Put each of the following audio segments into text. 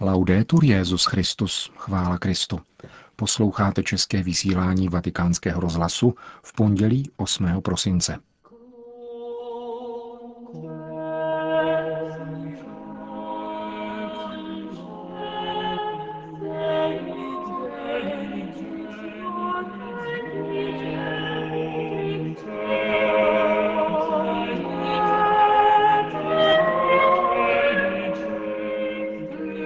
Laudetur Jezus Christus, chvála Kristu. Posloucháte české vysílání Vatikánského rozhlasu v pondělí 8. prosince.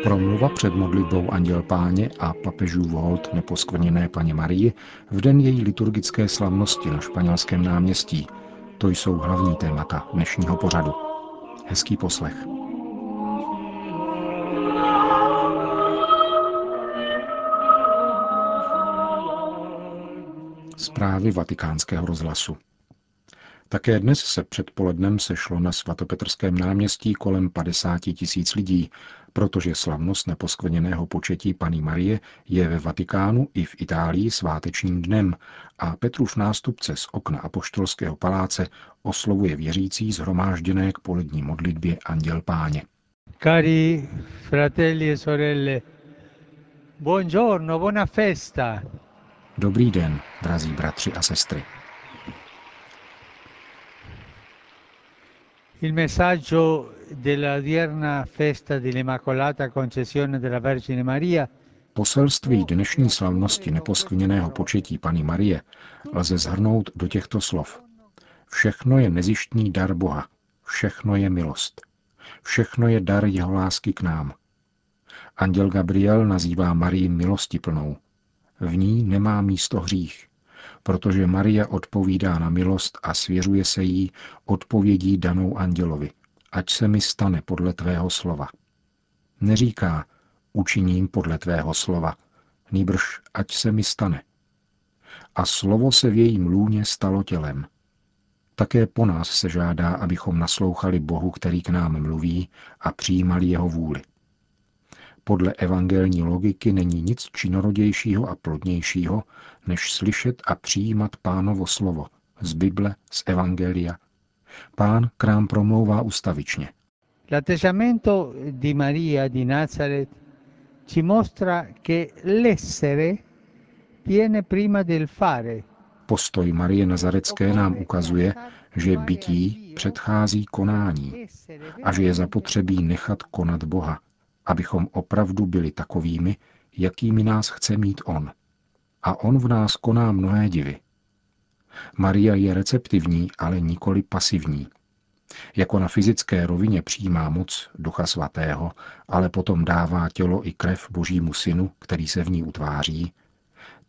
Promluva před modlitbou Anděl Páně a papežů Volt neposkvrněné paně Marii v den její liturgické slavnosti na španělském náměstí. To jsou hlavní témata dnešního pořadu. Hezký poslech. Zprávy vatikánského rozhlasu. Také dnes se předpolednem sešlo na svatopetrském náměstí kolem 50 tisíc lidí, protože slavnost neposkvrněného početí Pany Marie je ve Vatikánu i v Itálii svátečním dnem a Petrův nástupce z okna Apoštolského paláce oslovuje věřící zhromážděné k polední modlitbě Anděl Páně. Cari fratelli e sorelle, buongiorno, buona festa. Dobrý den, drazí bratři a sestry. Il messaggio della odierna festa dell'Immacolata Concezione della Vergine Maria Poselství dnešní slavnosti neposkvrněného početí Pany Marie lze zhrnout do těchto slov. Všechno je nezištný dar Boha, všechno je milost. Všechno je dar jeho lásky k nám. Anděl Gabriel nazývá Marii milostiplnou. V ní nemá místo hřích protože Maria odpovídá na milost a svěřuje se jí odpovědí danou andělovi, ať se mi stane podle tvého slova. Neříká, učiním podle tvého slova, nýbrž ať se mi stane. A slovo se v jejím lůně stalo tělem. Také po nás se žádá, abychom naslouchali Bohu, který k nám mluví a přijímali jeho vůli. Podle evangelní logiky není nic činorodějšího a plodnějšího, než slyšet a přijímat pánovo slovo z Bible, z Evangelia. Pán k nám promlouvá ustavičně. L'atteggiamento di Maria di Nazareth ci mostra che l'essere viene prima del fare. Postoj Marie Nazarecké nám ukazuje, že bytí předchází konání a že je zapotřebí nechat konat Boha, abychom opravdu byli takovými, jakými nás chce mít On. A On v nás koná mnohé divy. Maria je receptivní, ale nikoli pasivní. Jako na fyzické rovině přijímá moc Ducha Svatého, ale potom dává tělo i krev Božímu Synu, který se v ní utváří,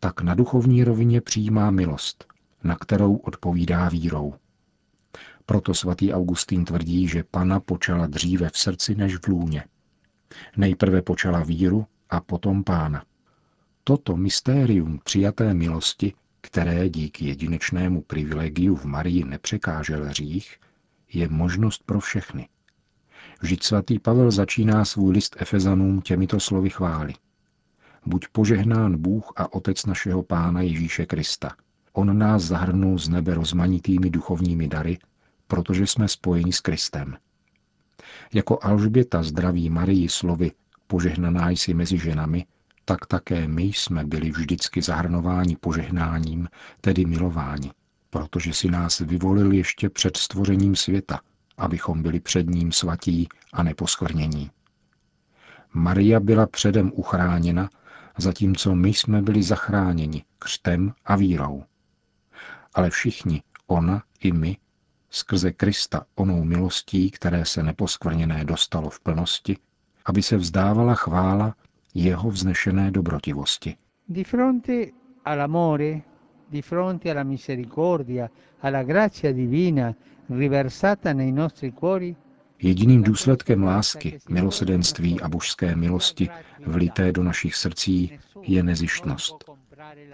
tak na duchovní rovině přijímá milost, na kterou odpovídá vírou. Proto svatý Augustín tvrdí, že Pana počala dříve v srdci než v lůně. Nejprve počala víru a potom pána. Toto mystérium přijaté milosti, které díky jedinečnému privilegiu v Marii nepřekážel hřích, je možnost pro všechny. Vždyť svatý Pavel začíná svůj list Efezanům těmito slovy chvály. Buď požehnán Bůh a Otec našeho Pána Ježíše Krista. On nás zahrnul z nebe rozmanitými duchovními dary, protože jsme spojeni s Kristem. Jako Alžběta zdraví Marii slovy požehnaná jsi mezi ženami, tak také my jsme byli vždycky zahrnováni požehnáním, tedy milováni, protože si nás vyvolil ještě před stvořením světa, abychom byli před ním svatí a neposkvrnění. Maria byla předem uchráněna, zatímco my jsme byli zachráněni křtem a vírou. Ale všichni, ona i my, skrze Krista onou milostí, které se neposkvrněné dostalo v plnosti, aby se vzdávala chvála jeho vznešené dobrotivosti. Di fronte all'amore, di fronte alla misericordia, alla grazia divina riversata nei nostri cuori, Jediným důsledkem lásky, milosedenství a božské milosti vlité do našich srdcí je nezištnost.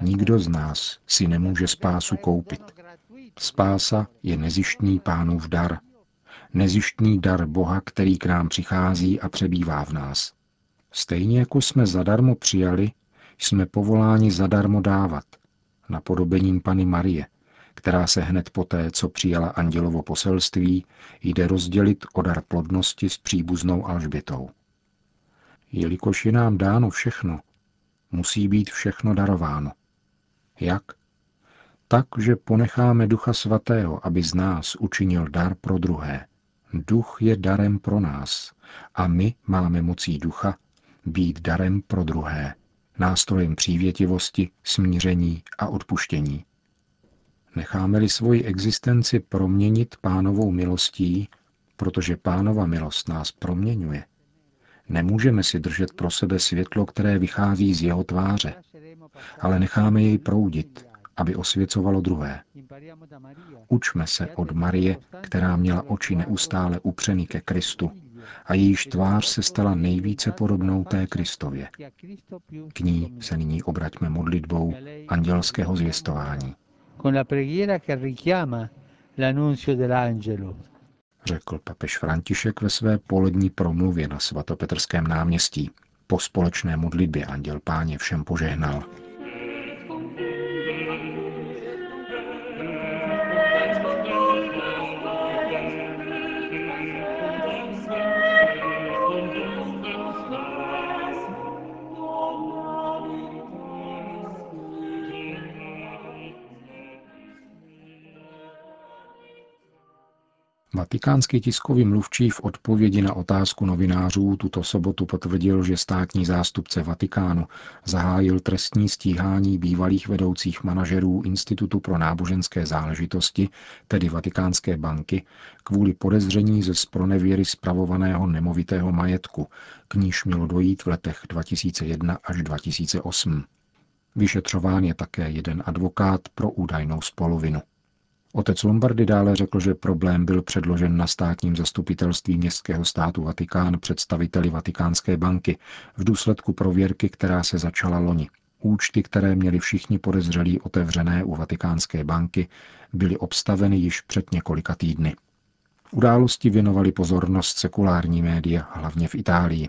Nikdo z nás si nemůže spásu koupit. Spása je nezištný pánův dar. Nezištný dar Boha, který k nám přichází a přebývá v nás. Stejně jako jsme zadarmo přijali, jsme povoláni zadarmo dávat, napodobením Pany Marie, která se hned poté, co přijala andělovo poselství, jde rozdělit o dar plodnosti s příbuznou Alžbětou. jelikož je nám dáno všechno, musí být všechno darováno. Jak? Tak, že ponecháme Ducha Svatého, aby z nás učinil dar pro druhé. Duch je darem pro nás a my máme mocí ducha být darem pro druhé, nástrojem přívětivosti, smíření a odpuštění. Necháme-li svoji existenci proměnit pánovou milostí, protože pánova milost nás proměňuje, nemůžeme si držet pro sebe světlo, které vychází z jeho tváře, ale necháme jej proudit, aby osvěcovalo druhé. Učme se od Marie, která měla oči neustále upřeny ke Kristu a jejíž tvář se stala nejvíce podobnou té Kristově. K ní se nyní obraťme modlitbou andělského zvěstování. Řekl papež František ve své polední promluvě na svatopetrském náměstí. Po společné modlitbě anděl páně všem požehnal. Vatikánský tiskový mluvčí v odpovědi na otázku novinářů tuto sobotu potvrdil, že státní zástupce Vatikánu zahájil trestní stíhání bývalých vedoucích manažerů Institutu pro náboženské záležitosti, tedy Vatikánské banky, kvůli podezření ze spronevěry spravovaného nemovitého majetku, k níž mělo dojít v letech 2001 až 2008. Vyšetřován je také jeden advokát pro údajnou spolovinu. Otec Lombardy dále řekl, že problém byl předložen na státním zastupitelství městského státu Vatikán představiteli Vatikánské banky v důsledku prověrky, která se začala loni. Účty, které měli všichni podezřelí otevřené u Vatikánské banky, byly obstaveny již před několika týdny. Události věnovali pozornost sekulární média, hlavně v Itálii.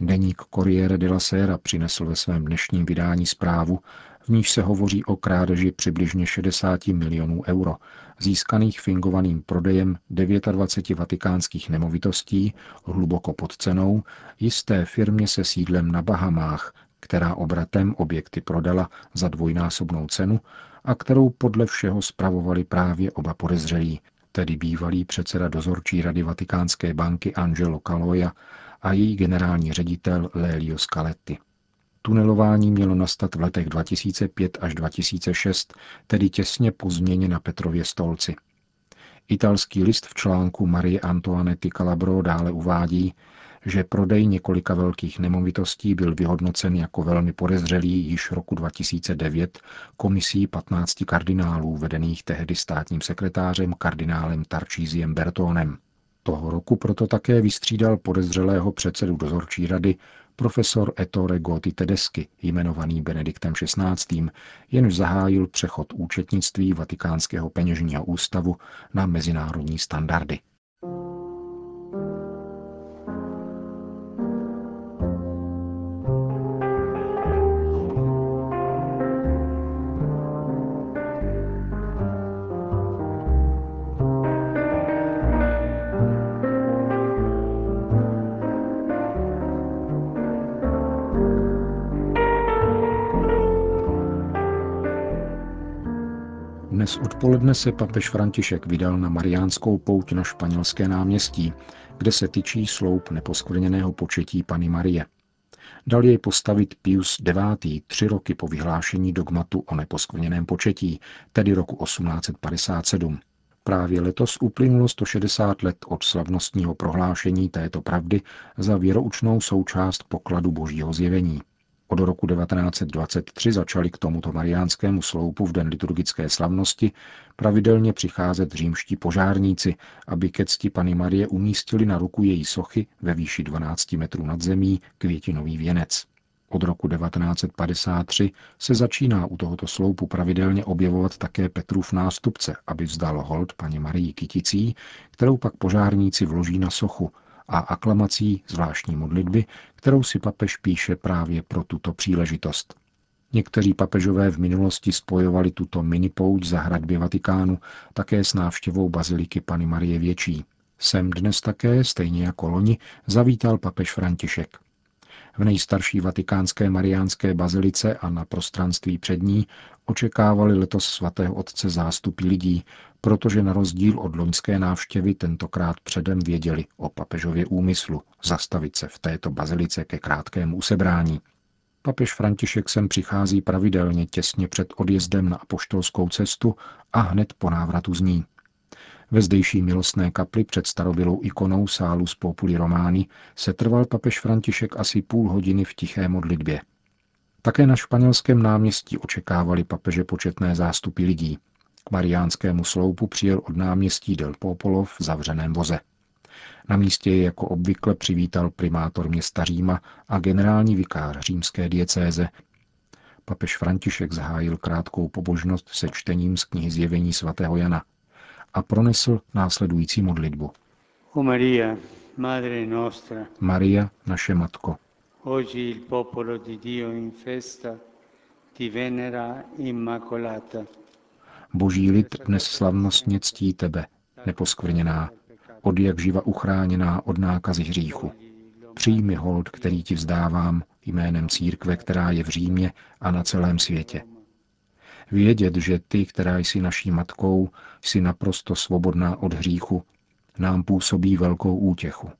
Deník Corriere della Sera přinesl ve svém dnešním vydání zprávu, v níž se hovoří o krádeži přibližně 60 milionů euro, získaných fingovaným prodejem 29 vatikánských nemovitostí hluboko pod cenou jisté firmě se sídlem na Bahamách, která obratem objekty prodala za dvojnásobnou cenu a kterou podle všeho spravovali právě oba podezřelí, tedy bývalý předseda dozorčí rady Vatikánské banky Angelo Caloja a její generální ředitel Lelio Scaletti. Tunelování mělo nastat v letech 2005 až 2006, tedy těsně po změně na Petrově stolci. Italský list v článku Marie Antoinety Calabro dále uvádí, že prodej několika velkých nemovitostí byl vyhodnocen jako velmi podezřelý již roku 2009 komisí 15 kardinálů vedených tehdy státním sekretářem kardinálem Tarčíziem Bertónem. Toho roku proto také vystřídal podezřelého předsedu dozorčí rady profesor Ettore Goti Tedesky, jmenovaný Benediktem XVI., jenž zahájil přechod účetnictví Vatikánského peněžního ústavu na mezinárodní standardy. Odpoledne se papež František vydal na Mariánskou pouť na španělské náměstí, kde se tyčí sloup neposkvrněného početí Pany Marie. Dal jej postavit Pius IX. tři roky po vyhlášení dogmatu o neposkvrněném početí, tedy roku 1857. Právě letos uplynulo 160 let od slavnostního prohlášení této pravdy za věroučnou součást pokladu božího zjevení. Od roku 1923 začali k tomuto mariánskému sloupu v den liturgické slavnosti pravidelně přicházet římští požárníci, aby ke cti Pany Marie umístili na ruku její sochy ve výši 12 metrů nad zemí květinový věnec. Od roku 1953 se začíná u tohoto sloupu pravidelně objevovat také Petrův nástupce, aby vzdal hold paní Marii Kyticí, kterou pak požárníci vloží na sochu, a aklamací zvláštní modlitby, kterou si papež píše právě pro tuto příležitost. Někteří papežové v minulosti spojovali tuto minipouť za hradby Vatikánu také s návštěvou baziliky Pany Marie Větší. Sem dnes také, stejně jako loni, zavítal papež František. V nejstarší vatikánské mariánské bazilice a na prostranství před ní očekávali letos svatého otce zástupy lidí, protože na rozdíl od loňské návštěvy tentokrát předem věděli o papežově úmyslu zastavit se v této bazilice ke krátkému usebrání. Papež František sem přichází pravidelně těsně před odjezdem na apoštolskou cestu a hned po návratu z ní. Ve zdejší milostné kapli před starobylou ikonou sálu z Populi Romány se trval papež František asi půl hodiny v tiché modlitbě. Také na španělském náměstí očekávali papeže početné zástupy lidí. K mariánskému sloupu přijel od náměstí Del Popolo v zavřeném voze. Na místě je jako obvykle přivítal primátor města Říma a generální vikář římské diecéze. Papež František zahájil krátkou pobožnost se čtením z knihy Zjevení svatého Jana a pronesl následující modlitbu. O Maria, Madre nostra, Maria, naše matko, oggi il popolo di Dio in festa ti venera immacolata. boží lid dnes slavnostně ctí tebe, neposkvrněná, od jak živa uchráněná od nákazy hříchu. Přijmi hold, který ti vzdávám jménem církve, která je v Římě a na celém světě. Vědět, že ty, která jsi naší matkou, jsi naprosto svobodná od hříchu, nám působí velkou útěchu.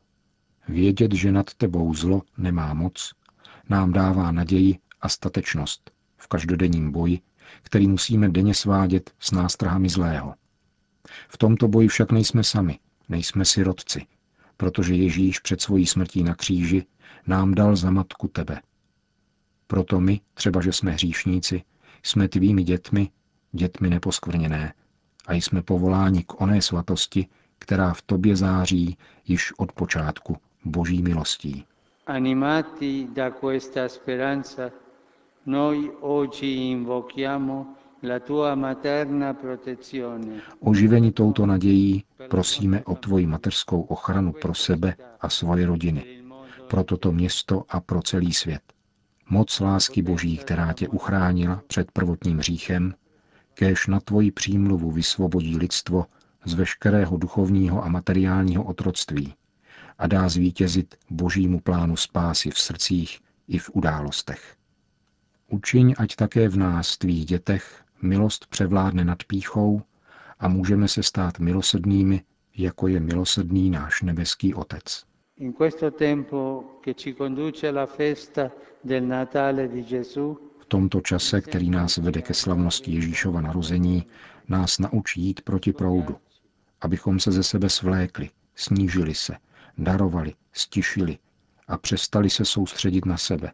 Vědět, že nad tebou zlo nemá moc, nám dává naději a statečnost v každodenním boji, který musíme denně svádět s nástrahami zlého. V tomto boji však nejsme sami, nejsme sirotci, protože Ježíš před svojí smrtí na kříži nám dal za matku tebe. Proto my, třeba že jsme hříšníci, jsme tvými dětmi, dětmi neposkvrněné, a jsme povoláni k oné svatosti, která v tobě září již od počátku boží milostí. Animati da questa speranza, noi oggi invochiamo la tua materna protezione. Oživeni touto nadějí prosíme o tvoji mateřskou ochranu pro sebe a svoje rodiny, pro toto město a pro celý svět. Moc lásky Boží, která tě uchránila před prvotním hříchem, kéž na tvoji přímluvu vysvobodí lidstvo z veškerého duchovního a materiálního otroctví a dá zvítězit božímu plánu spásy v srdcích i v událostech. Učiň, ať také v nás, tvých dětech, milost převládne nad píchou a můžeme se stát milosrdnými, jako je milosrdný náš nebeský Otec. In questo tempo che ci conduce alla festa del Natale di Gesù, V tomto čase, který nás vede ke slavnosti Ježíšova narození, nás naučí jít proti proudu, abychom se ze sebe svlékli, snížili se, darovali, stišili a přestali se soustředit na sebe.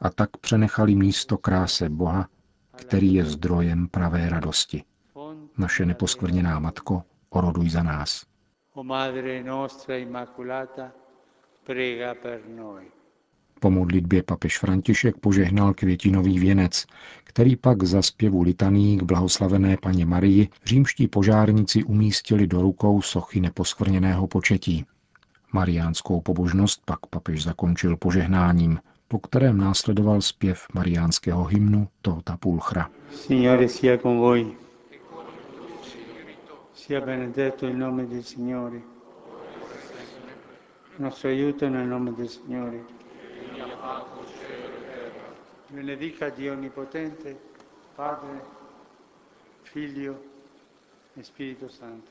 A tak přenechali místo kráse Boha, který je zdrojem pravé radosti. Naše neposkvrněná matko, oroduj za nás. O Madre nostra Immaculata, prega per noi. Po modlitbě papež František požehnal květinový věnec, který pak za zpěvu litaný k blahoslavené paně Marii římští požárníci umístili do rukou sochy neposkvrněného početí. Mariánskou pobožnost pak papež zakončil požehnáním, po kterém následoval zpěv mariánského hymnu Tota Pulchra. Signore sia con voi. Sia benedetto il nome del Signore. Nostro aiuto nel nome del Signore. Benedica Dio Onnipotente, Padre, Figlio e Spirito Santo.